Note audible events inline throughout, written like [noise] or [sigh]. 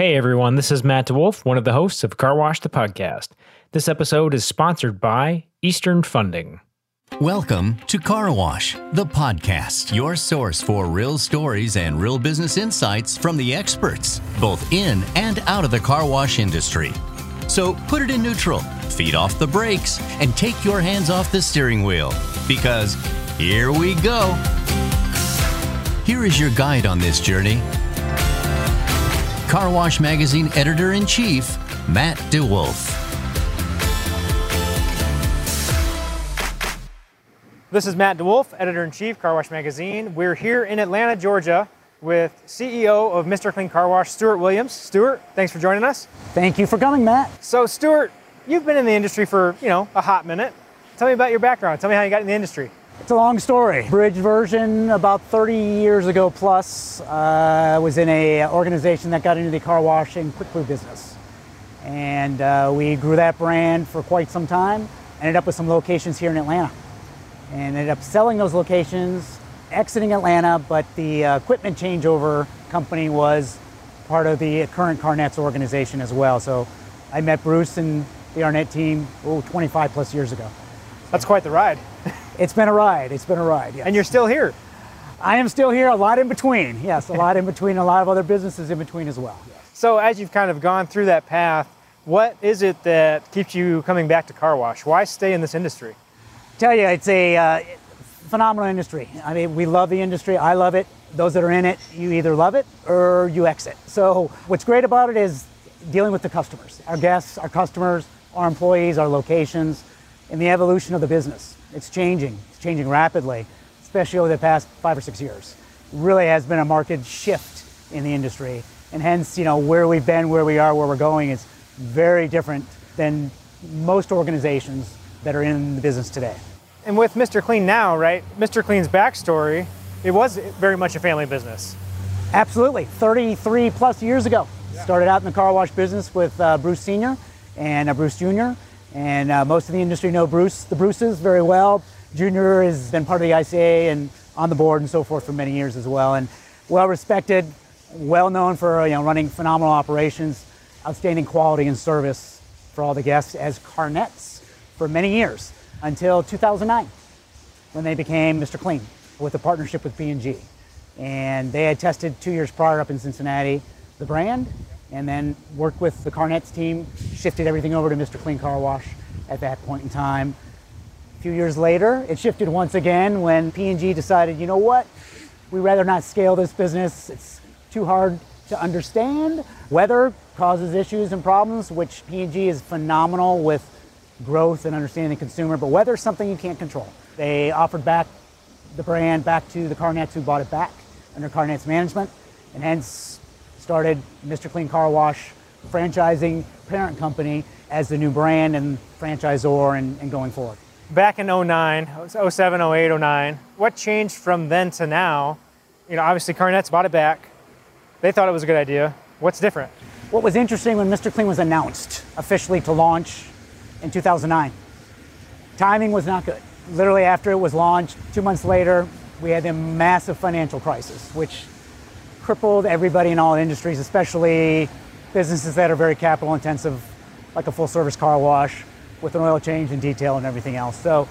Hey everyone, this is Matt DeWolf, one of the hosts of Car Wash the Podcast. This episode is sponsored by Eastern Funding. Welcome to Car Wash, the podcast, your source for real stories and real business insights from the experts, both in and out of the car wash industry. So put it in neutral, feed off the brakes, and take your hands off the steering wheel. Because here we go. Here is your guide on this journey Car Wash Magazine editor in chief, Matt DeWolf. This is Matt DeWolf, editor in chief, Car Wash Magazine. We're here in Atlanta, Georgia, with CEO of Mr. Clean Car Wash, Stuart Williams. Stuart, thanks for joining us. Thank you for coming, Matt. So, Stuart, you've been in the industry for, you know, a hot minute. Tell me about your background. Tell me how you got in the industry. It's a long story. Bridge version, about 30 years ago plus, uh, was in a organization that got into the car washing quick lube business. And uh, we grew that brand for quite some time, ended up with some locations here in Atlanta. And ended up selling those locations, exiting Atlanta, but the uh, equipment changeover company was part of the current Carnett's organization as well. So I met Bruce and the Carnett team oh, 25 plus years ago. That's quite the ride. [laughs] It's been a ride. It's been a ride. Yes. And you're still here. I am still here. A lot in between. Yes, a lot in between. A lot of other businesses in between as well. So as you've kind of gone through that path, what is it that keeps you coming back to car wash? Why stay in this industry? Tell you, it's a uh, phenomenal industry. I mean, we love the industry. I love it. Those that are in it, you either love it or you exit. So what's great about it is dealing with the customers, our guests, our customers, our employees, our locations, and the evolution of the business. It's changing. It's changing rapidly, especially over the past five or six years. Really has been a market shift in the industry, and hence, you know, where we've been, where we are, where we're going is very different than most organizations that are in the business today. And with Mr. Clean now, right? Mr. Clean's backstory, it was very much a family business. Absolutely, 33 plus years ago. Started out in the car wash business with uh, Bruce Senior and uh, Bruce Junior and uh, most of the industry know Bruce, the Bruces, very well. Junior has been part of the ICA and on the board and so forth for many years as well, and well respected, well known for you know running phenomenal operations, outstanding quality and service for all the guests as Carnett's for many years until 2009, when they became Mr. Clean with a partnership with P&G, and they had tested two years prior up in Cincinnati the brand and then worked with the Carnetts team, shifted everything over to Mr. Clean Car Wash at that point in time. A few years later, it shifted once again when P&G decided, you know what, we'd rather not scale this business. It's too hard to understand. Weather causes issues and problems, which P&G is phenomenal with growth and understanding the consumer, but weather is something you can't control. They offered back the brand back to the Carnetts who bought it back under Carnett's management, and hence started Mr. Clean Car Wash franchising parent company as the new brand and franchisor and, and going forward. Back in 09, 07, 08, 09, what changed from then to now? You know, obviously Carnetts bought it back. They thought it was a good idea. What's different? What was interesting when Mr. Clean was announced officially to launch in 2009, timing was not good. Literally after it was launched, two months later, we had a massive financial crisis, which crippled everybody in all industries, especially businesses that are very capital intensive, like a full service car wash with an oil change and detail and everything else. So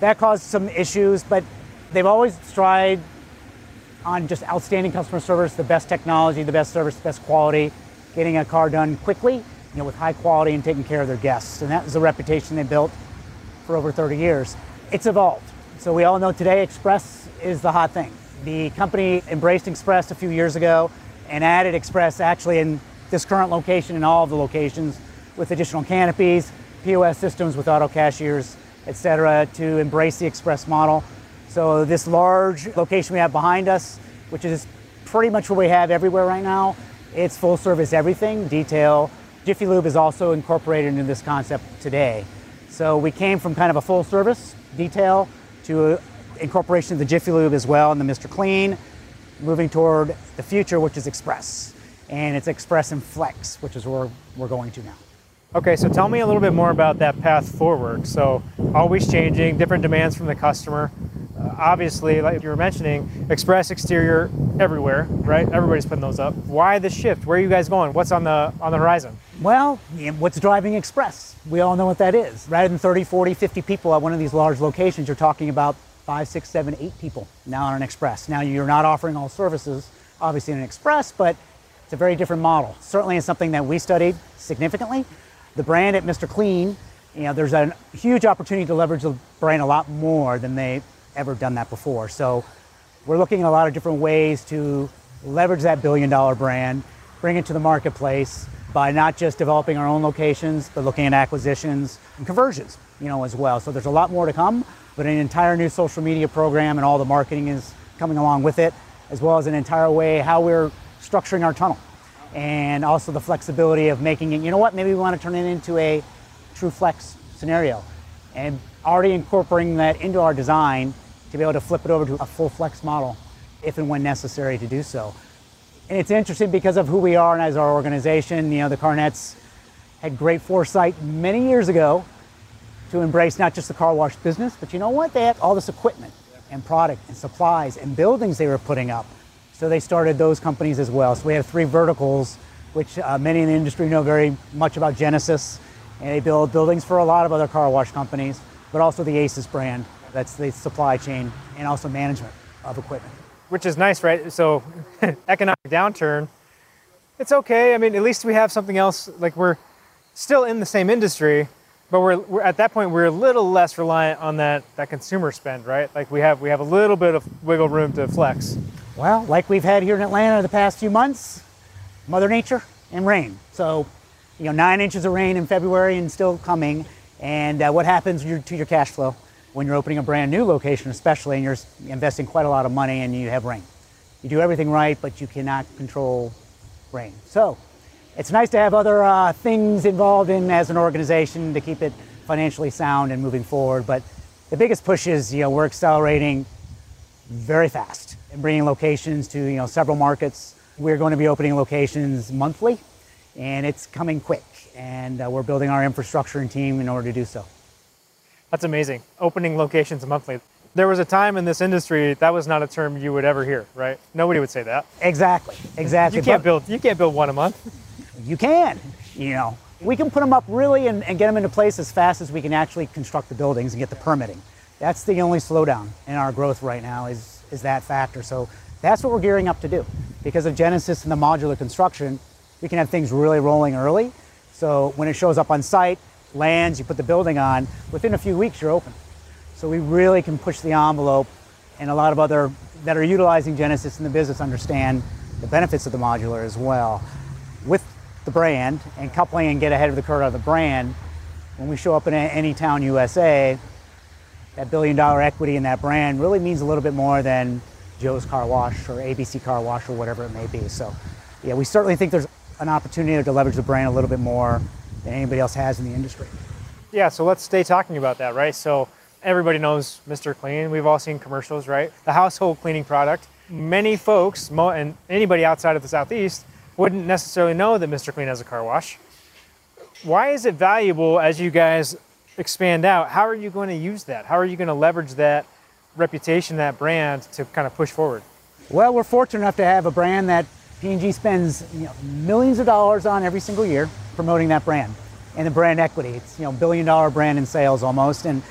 that caused some issues, but they've always tried on just outstanding customer service, the best technology, the best service, the best quality, getting a car done quickly, you know, with high quality and taking care of their guests. And that was a reputation they built for over 30 years. It's evolved. So we all know today Express is the hot thing. The company embraced Express a few years ago and added Express actually in this current location and all of the locations with additional canopies, POS systems with auto cashiers, et cetera, to embrace the Express model. So this large location we have behind us, which is pretty much what we have everywhere right now, it's full service everything, detail. Jiffy Lube is also incorporated into this concept today. So we came from kind of a full service detail to incorporation of the Jiffy Lube as well and the Mr. Clean, moving toward the future, which is Express. And it's Express and Flex, which is where we're going to now. Okay, so tell me a little bit more about that path forward. So, always changing, different demands from the customer. Uh, obviously, like you were mentioning, Express exterior everywhere, right? Everybody's putting those up. Why the shift? Where are you guys going? What's on the on the horizon? Well, what's driving Express? We all know what that is. Rather than 30, 40, 50 people at one of these large locations, you're talking about five, six, seven, eight people now on an Express. Now you're not offering all services, obviously, in an Express, but it's a very different model. Certainly, it's something that we studied significantly. The brand at Mr. Clean you know, there's a huge opportunity to leverage the brand a lot more than they've ever done that before. So we're looking at a lot of different ways to leverage that billion dollar brand, bring it to the marketplace by not just developing our own locations, but looking at acquisitions and conversions, you know, as well. So there's a lot more to come, but an entire new social media program and all the marketing is coming along with it, as well as an entire way how we're structuring our tunnel. And also the flexibility of making it, you know what, maybe we want to turn it into a true flex scenario and already incorporating that into our design to be able to flip it over to a full flex model if and when necessary to do so. And it's interesting because of who we are and as our organization, you know, the Carnetts had great foresight many years ago to embrace not just the car wash business, but you know what? They had all this equipment and product and supplies and buildings they were putting up. So they started those companies as well. So we have three verticals, which uh, many in the industry know very much about Genesis and they build buildings for a lot of other car wash companies, but also the ACES brand. That's the supply chain and also management of equipment. Which is nice, right? So, [laughs] economic downturn, it's okay. I mean, at least we have something else. Like we're still in the same industry, but we're, we're, at that point we're a little less reliant on that that consumer spend, right? Like we have we have a little bit of wiggle room to flex. Well, like we've had here in Atlanta the past few months, Mother Nature and rain. So you know, nine inches of rain in February and still coming. And uh, what happens to your cash flow when you're opening a brand new location, especially, and you're investing quite a lot of money and you have rain? You do everything right, but you cannot control rain. So it's nice to have other uh, things involved in as an organization to keep it financially sound and moving forward. But the biggest push is, you know, we're accelerating very fast and bringing locations to, you know, several markets. We're going to be opening locations monthly and it's coming quick. And uh, we're building our infrastructure and team in order to do so. That's amazing. Opening locations monthly. There was a time in this industry that was not a term you would ever hear, right? Nobody would say that. Exactly. Exactly. You can't but build. You can't build one a month. You can. You know, we can put them up really and, and get them into place as fast as we can actually construct the buildings and get the permitting. That's the only slowdown in our growth right now is is that factor. So that's what we're gearing up to do. Because of Genesis and the modular construction, we can have things really rolling early. So when it shows up on site, lands, you put the building on, within a few weeks you're open. So we really can push the envelope and a lot of other that are utilizing Genesis in the business understand the benefits of the modular as well. With the brand and coupling and get ahead of the curve of the brand, when we show up in any town USA, that billion dollar equity in that brand really means a little bit more than Joe's Car Wash or ABC Car Wash or whatever it may be. So yeah, we certainly think there's an opportunity to leverage the brand a little bit more than anybody else has in the industry. Yeah, so let's stay talking about that, right? So everybody knows Mr. Clean. We've all seen commercials, right? The household cleaning product. Mm. Many folks, and anybody outside of the Southeast, wouldn't necessarily know that Mr. Clean has a car wash. Why is it valuable as you guys expand out? How are you going to use that? How are you going to leverage that reputation, that brand to kind of push forward? Well, we're fortunate enough to have a brand that P&G spends you know, millions of dollars on every single year promoting that brand and the brand equity. It's you know billion dollar brand in sales almost, and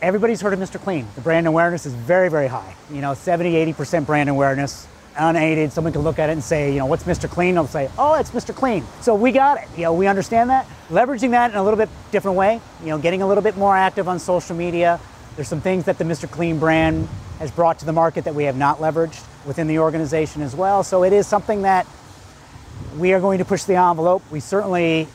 everybody's heard of Mr. Clean. The brand awareness is very very high. You know, 70, 80 percent brand awareness. Unaided, someone can look at it and say, you know, what's Mr. Clean? They'll say, oh, it's Mr. Clean. So we got it. You know, we understand that. Leveraging that in a little bit different way. You know, getting a little bit more active on social media. There's some things that the Mr. Clean brand has brought to the market that we have not leveraged within the organization as well. So it is something that we are going to push the envelope. We certainly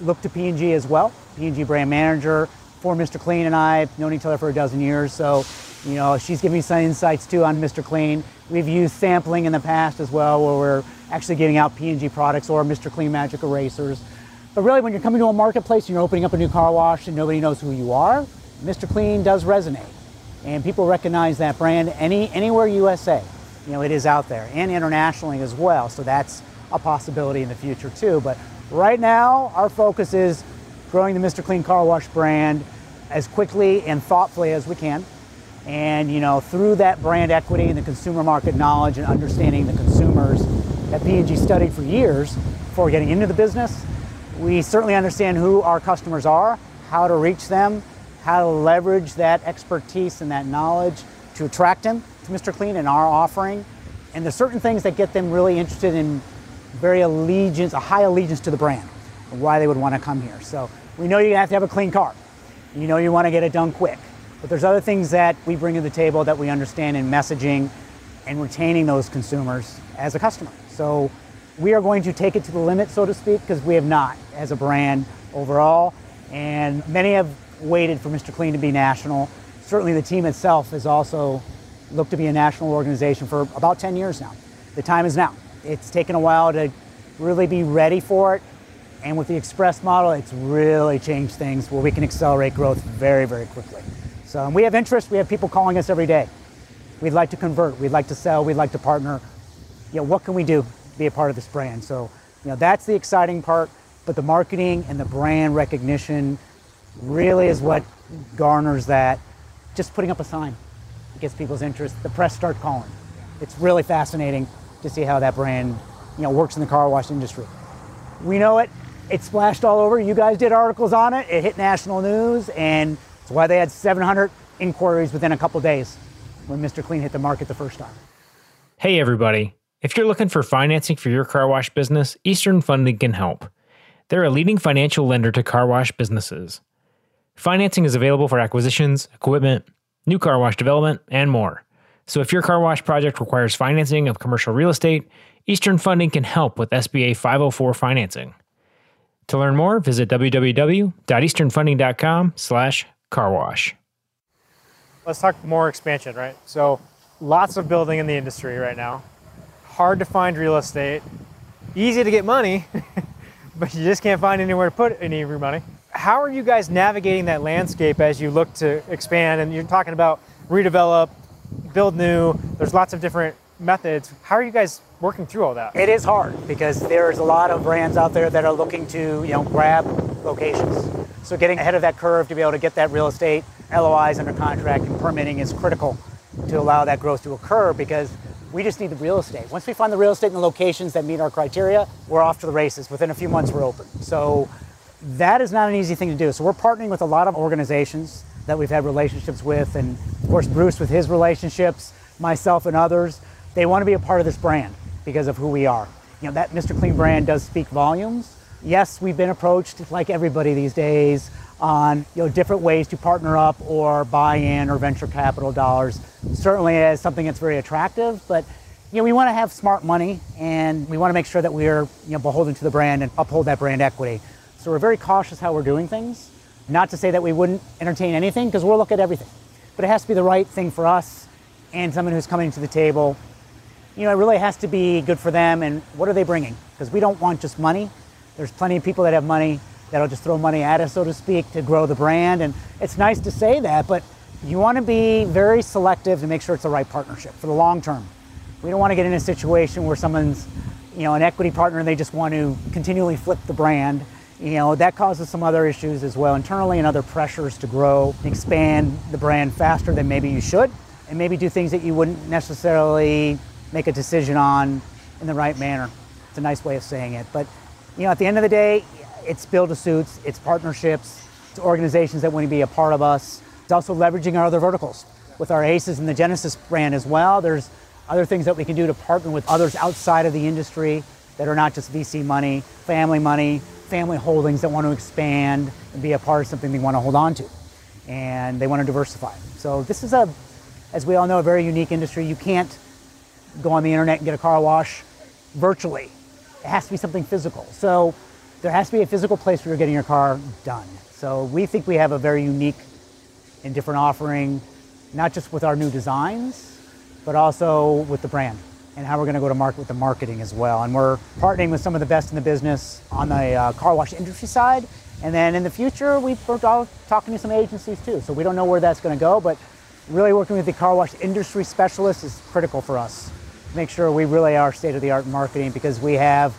look to P&G as well. P&G brand manager for Mr. Clean and I have known each other for a dozen years. So, you know, she's giving me some insights too on Mr. Clean. We've used sampling in the past as well where we're actually giving out P&G products or Mr. Clean Magic erasers. But really when you're coming to a marketplace and you're opening up a new car wash and nobody knows who you are, Mr. Clean does resonate. And people recognize that brand any, anywhere USA you know, it is out there and internationally as well. So that's a possibility in the future too. But right now, our focus is growing the Mr. Clean Car Wash brand as quickly and thoughtfully as we can. And you know, through that brand equity and the consumer market knowledge and understanding the consumers that P&G studied for years before getting into the business, we certainly understand who our customers are, how to reach them, how to leverage that expertise and that knowledge to attract them to Mr. Clean and our offering. And there's certain things that get them really interested in very allegiance, a high allegiance to the brand, and why they would want to come here. So we know you have to have a clean car. You know you want to get it done quick. But there's other things that we bring to the table that we understand in messaging and retaining those consumers as a customer. So we are going to take it to the limit, so to speak, because we have not as a brand overall. And many have waited for Mr. Clean to be national. Certainly the team itself has also looked to be a national organization for about 10 years now. The time is now. It's taken a while to really be ready for it. And with the express model, it's really changed things where we can accelerate growth very, very quickly. So we have interest. We have people calling us every day. We'd like to convert. We'd like to sell. We'd like to partner. You know, what can we do to be a part of this brand? So, you know, that's the exciting part. But the marketing and the brand recognition really is what garners that. Just putting up a sign gets people's interest. The press start calling. It's really fascinating to see how that brand, you know, works in the car wash industry. We know it. It splashed all over. You guys did articles on it. It hit national news, and that's why they had 700 inquiries within a couple days when Mr. Clean hit the market the first time. Hey, everybody. If you're looking for financing for your car wash business, Eastern Funding can help. They're a leading financial lender to car wash businesses. Financing is available for acquisitions, equipment, new car wash development, and more. So if your car wash project requires financing of commercial real estate, Eastern Funding can help with SBA 504 financing. To learn more, visit www.easternfunding.com slash car wash. Let's talk more expansion, right? So lots of building in the industry right now. Hard to find real estate. Easy to get money, [laughs] but you just can't find anywhere to put any of your money. How are you guys navigating that landscape as you look to expand? And you're talking about redevelop, build new. There's lots of different methods. How are you guys working through all that? It is hard because there's a lot of brands out there that are looking to, you know, grab locations. So getting ahead of that curve to be able to get that real estate, LOIs under contract and permitting is critical to allow that growth to occur because we just need the real estate. Once we find the real estate and the locations that meet our criteria, we're off to the races. Within a few months, we're open. So that is not an easy thing to do. So we're partnering with a lot of organizations that we've had relationships with, and of course, Bruce with his relationships, myself and others. They want to be a part of this brand because of who we are. You know, that Mr. Clean brand does speak volumes. Yes, we've been approached like everybody these days on you know different ways to partner up or buy in or venture capital dollars. Certainly as something that's very attractive, but you know we want to have smart money and we want to make sure that we're you know beholden to the brand and uphold that brand equity. So we're very cautious how we're doing things. Not to say that we wouldn't entertain anything because we'll look at everything, but it has to be the right thing for us and someone who's coming to the table. You know, it really has to be good for them and what are they bringing? Because we don't want just money. There's plenty of people that have money that'll just throw money at us, so to speak, to grow the brand. And it's nice to say that, but you want to be very selective to make sure it's the right partnership for the long term. We don't want to get in a situation where someone's, you know, an equity partner and they just want to continually flip the brand. You know, that causes some other issues as well internally and other pressures to grow, expand the brand faster than maybe you should, and maybe do things that you wouldn't necessarily make a decision on in the right manner. It's a nice way of saying it. But, you know, at the end of the day, it's build to suits, it's partnerships, it's organizations that want to be a part of us. It's also leveraging our other verticals with our ACES and the Genesis brand as well. There's other things that we can do to partner with others outside of the industry that are not just VC money, family money, family holdings that want to expand and be a part of something they want to hold on to. And they want to diversify. So this is a, as we all know, a very unique industry. You can't go on the internet and get a car wash virtually. It has to be something physical. So there has to be a physical place where you're getting your car done. So we think we have a very unique and different offering, not just with our new designs, but also with the brand and how we're going to go to market with the marketing as well. And we're partnering with some of the best in the business on the uh, car wash industry side. And then in the future, we're talking to some agencies too. So we don't know where that's going to go, but really working with the car wash industry specialists is critical for us. Make sure we really are state of the art marketing because we have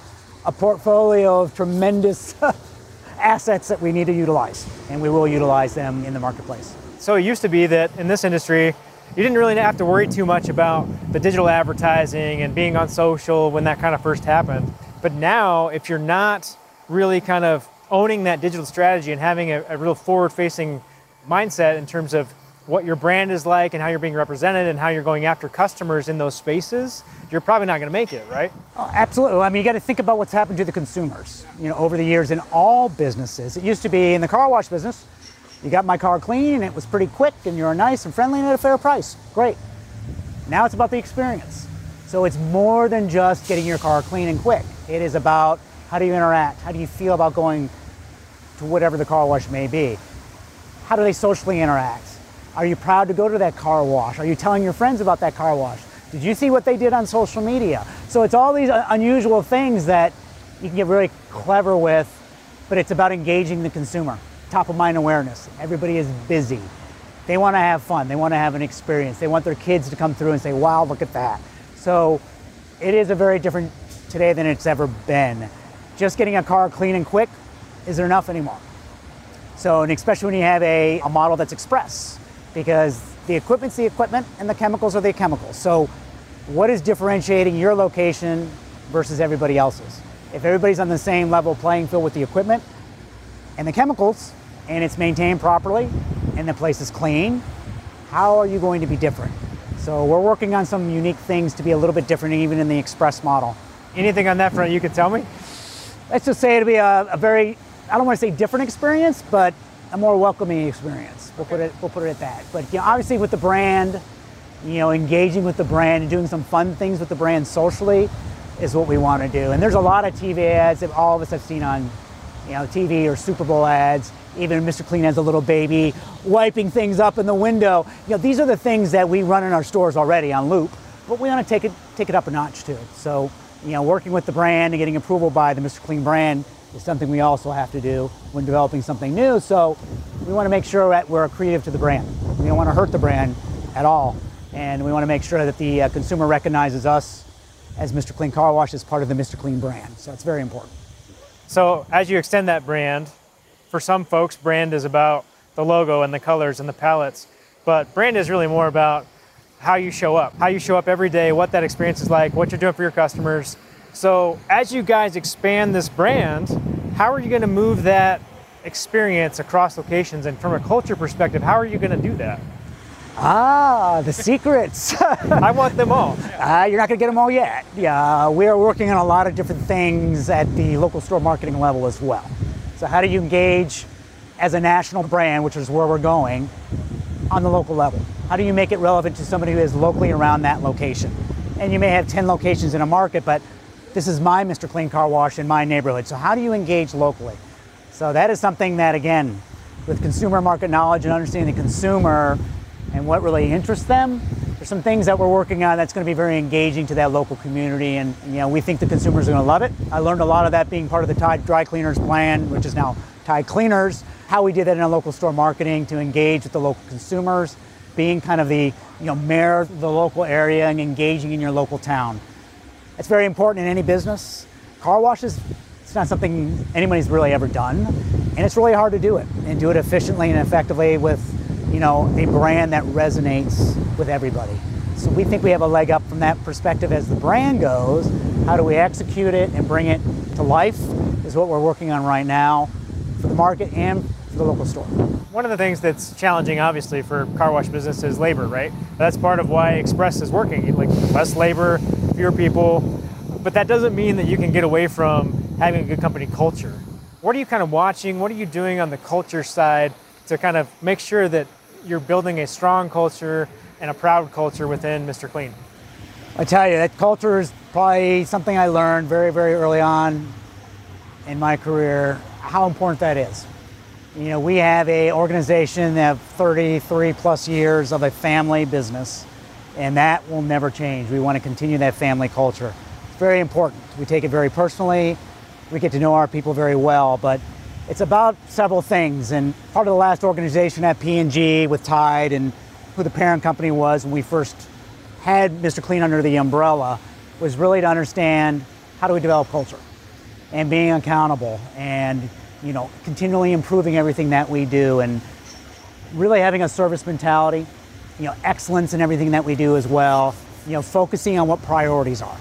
a portfolio of tremendous [laughs] assets that we need to utilize, and we will utilize them in the marketplace. So it used to be that in this industry, you didn't really have to worry too much about the digital advertising and being on social when that kind of first happened. But now, if you're not really kind of owning that digital strategy and having a, a real forward facing mindset in terms of what your brand is like and how you're being represented and how you're going after customers in those spaces, you're probably not going to make it, right? Oh, absolutely. I mean, you got to think about what's happened to the consumers. You know, over the years in all businesses, it used to be in the car wash business. You got my car clean, and it was pretty quick, and you were nice and friendly and at a fair price. Great. Now it's about the experience. So it's more than just getting your car clean and quick. It is about how do you interact? How do you feel about going to whatever the car wash may be? How do they socially interact? Are you proud to go to that car wash? Are you telling your friends about that car wash? Did you see what they did on social media? So it's all these unusual things that you can get really clever with, but it's about engaging the consumer. Top of mind awareness. Everybody is busy. They want to have fun. They want to have an experience. They want their kids to come through and say, wow, look at that. So it is a very different today than it's ever been. Just getting a car clean and quick isn't enough anymore. So, and especially when you have a, a model that's express, because the equipment's the equipment and the chemicals are the chemicals. So, what is differentiating your location versus everybody else's? If everybody's on the same level playing field with the equipment and the chemicals, and it's maintained properly, and the place is clean, how are you going to be different? So, we're working on some unique things to be a little bit different, even in the express model. Anything on that front you could tell me? Let's just say it'll be a, a very, I don't want to say different experience, but a more welcoming experience. We'll put it we'll put it at that. But you know, obviously with the brand, you know, engaging with the brand and doing some fun things with the brand socially is what we want to do. And there's a lot of TV ads that all of us have seen on, you know, TV or Super Bowl ads. Even Mr. Clean has a little baby wiping things up in the window. You know, these are the things that we run in our stores already on loop, but we want to take it take it up a notch too. So, you know, working with the brand and getting approval by the Mr. Clean brand is something we also have to do when developing something new. So we want to make sure that we're accretive to the brand. We don't want to hurt the brand at all. And we want to make sure that the uh, consumer recognizes us as Mr. Clean Car Wash as part of the Mr. Clean brand. So it's very important. So as you extend that brand, for some folks, brand is about the logo and the colors and the palettes. But brand is really more about how you show up, how you show up every day, what that experience is like, what you're doing for your customers, so as you guys expand this brand, how are you going to move that experience across locations? And from a culture perspective, how are you going to do that? Ah, the secrets. [laughs] I want them all. Uh, you're not going to get them all yet. Yeah, we're working on a lot of different things at the local store marketing level as well. So, how do you engage as a national brand, which is where we're going, on the local level? How do you make it relevant to somebody who is locally around that location? And you may have 10 locations in a market, but this is my Mr. Clean Car Wash in my neighborhood. So how do you engage locally? So that is something that, again, with consumer market knowledge and understanding the consumer and what really interests them, there's some things that we're working on that's going to be very engaging to that local community. And, you know, we think the consumers are going to love it. I learned a lot of that being part of the Tide Dry Cleaners plan, which is now Tide Cleaners, how we did that in a local store marketing to engage with the local consumers, being kind of the, you know, mayor of the local area and engaging in your local town. It's very important in any business. Car washes, it's not something anybody's really ever done, and it's really hard to do it and do it efficiently and effectively with, you know, a brand that resonates with everybody. So we think we have a leg up from that perspective as the brand goes. How do we execute it and bring it to life is what we're working on right now for the market and for the local store. One of the things that's challenging, obviously, for car wash business is labor, right? That's part of why Express is working. Like less labor, fewer people, but that doesn't mean that you can get away from having a good company culture. What are you kind of watching? What are you doing on the culture side to kind of make sure that you're building a strong culture and a proud culture within Mr. Clean? I tell you, that culture is probably something I learned very, very early on in my career, how important that is. You know, we have a organization that have 33 plus years of a family business and that will never change. We want to continue that family culture. It's very important. We take it very personally. We get to know our people very well, but it's about several things. And part of the last organization at P&G with Tide and who the parent company was when we first had Mr. Clean under the umbrella was really to understand how do we develop culture and being accountable and you know continually improving everything that we do and really having a service mentality you know, excellence in everything that we do as well, you know, focusing on what priorities are.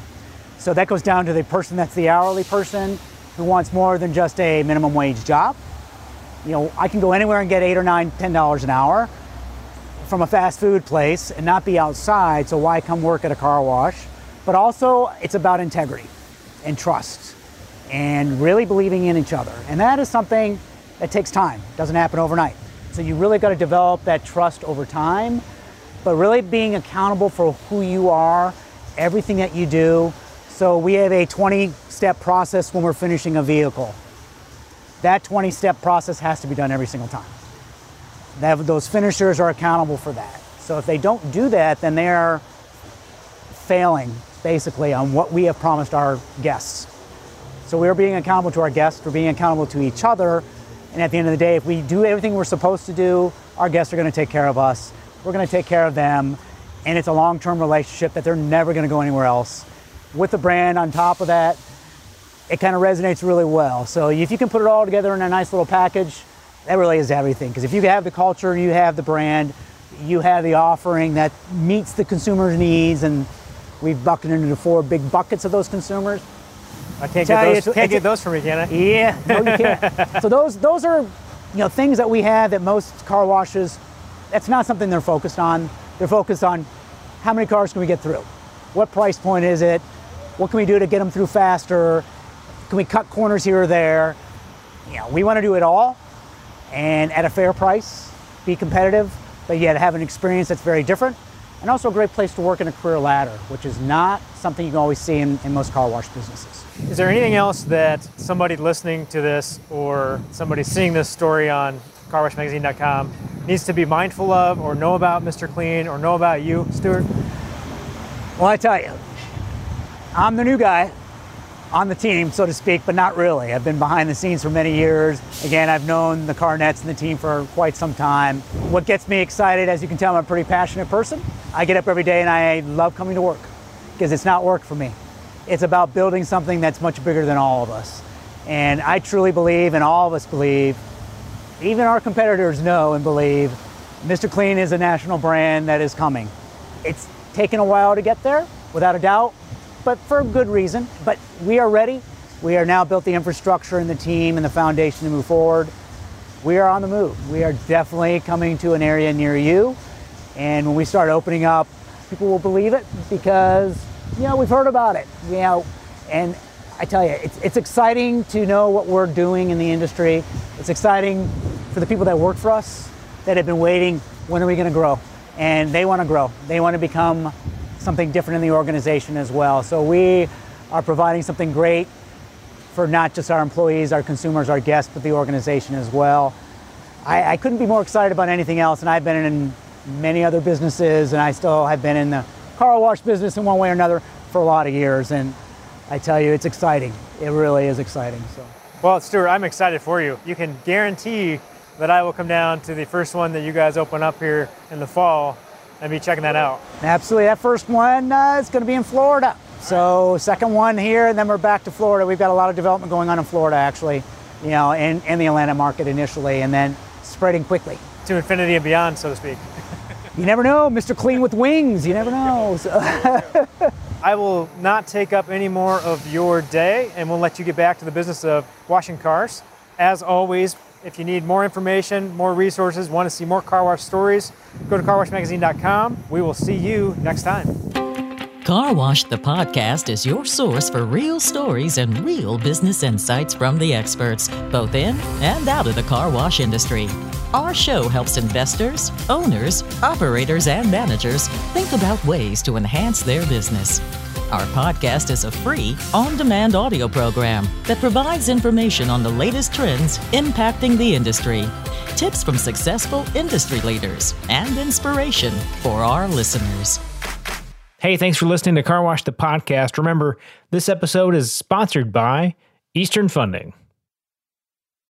So that goes down to the person that's the hourly person who wants more than just a minimum wage job. You know, I can go anywhere and get eight or nine, ten dollars an hour from a fast food place and not be outside, so why come work at a car wash? But also it's about integrity and trust and really believing in each other. And that is something that takes time, it doesn't happen overnight. So you really got to develop that trust over time, but really being accountable for who you are, everything that you do. So we have a 20 step process when we're finishing a vehicle. That 20 step process has to be done every single time. That, those finishers are accountable for that. So if they don't do that, then they're failing basically on what we have promised our guests. So we're being accountable to our guests, we're being accountable to each other, and at the end of the day, if we do everything we're supposed to do, our guests are going to take care of us. We're going to take care of them. And it's a long term relationship that they're never going to go anywhere else. With the brand on top of that, it kind of resonates really well. So if you can put it all together in a nice little package, that really is everything. Because if you have the culture, you have the brand, you have the offering that meets the consumer's needs, and we've bucketed into four big buckets of those consumers, I can't get those. Can't get those for me, can I? Yeah, no, you can't. [laughs] so those those are, you know, things that we have that most car washes. That's not something they're focused on. They're focused on how many cars can we get through, what price point is it, what can we do to get them through faster, can we cut corners here or there. You know, we want to do it all, and at a fair price, be competitive, but yet have an experience that's very different and also a great place to work in a career ladder, which is not something you can always see in, in most car wash businesses. Is there anything else that somebody listening to this or somebody seeing this story on carwashmagazine.com needs to be mindful of or know about Mr. Clean or know about you, Stuart? Well, I tell you, I'm the new guy on the team, so to speak, but not really. I've been behind the scenes for many years. Again, I've known the Carnetts and the team for quite some time. What gets me excited, as you can tell, I'm a pretty passionate person. I get up every day and I love coming to work because it's not work for me. It's about building something that's much bigger than all of us. And I truly believe, and all of us believe, even our competitors know and believe, Mr. Clean is a national brand that is coming. It's taken a while to get there, without a doubt but for good reason. But we are ready. We are now built the infrastructure and the team and the foundation to move forward. We are on the move. We are definitely coming to an area near you. And when we start opening up, people will believe it because, you know, we've heard about it. You know, and I tell you, it's, it's exciting to know what we're doing in the industry. It's exciting for the people that work for us that have been waiting, when are we going to grow? And they want to grow. They want to become something different in the organization as well. So we are providing something great for not just our employees, our consumers, our guests, but the organization as well. I, I couldn't be more excited about anything else, and I've been in many other businesses, and I still have been in the car wash business in one way or another for a lot of years. And I tell you, it's exciting. It really is exciting. So. Well, Stuart, I'm excited for you. You can guarantee that I will come down to the first one that you guys open up here in the fall and be checking that out. Absolutely. That first one uh, is going to be in Florida. So second one here, and then we're back to Florida. We've got a lot of development going on in Florida, actually, you know, in, in the Atlanta market initially, and then spreading quickly. To infinity and beyond, so to speak. [laughs] you never know, Mr. Clean with wings. You never know. So. [laughs] I will not take up any more of your day, and we'll let you get back to the business of washing cars. As always, if you need more information, more resources, want to see more car wash stories, go to carwashmagazine.com. We will see you next time. Car Wash the podcast is your source for real stories and real business insights from the experts, both in and out of the car wash industry. Our show helps investors, owners, operators, and managers think about ways to enhance their business. Our podcast is a free, on demand audio program that provides information on the latest trends impacting the industry, tips from successful industry leaders, and inspiration for our listeners. Hey, thanks for listening to Car Wash the Podcast. Remember, this episode is sponsored by Eastern Funding.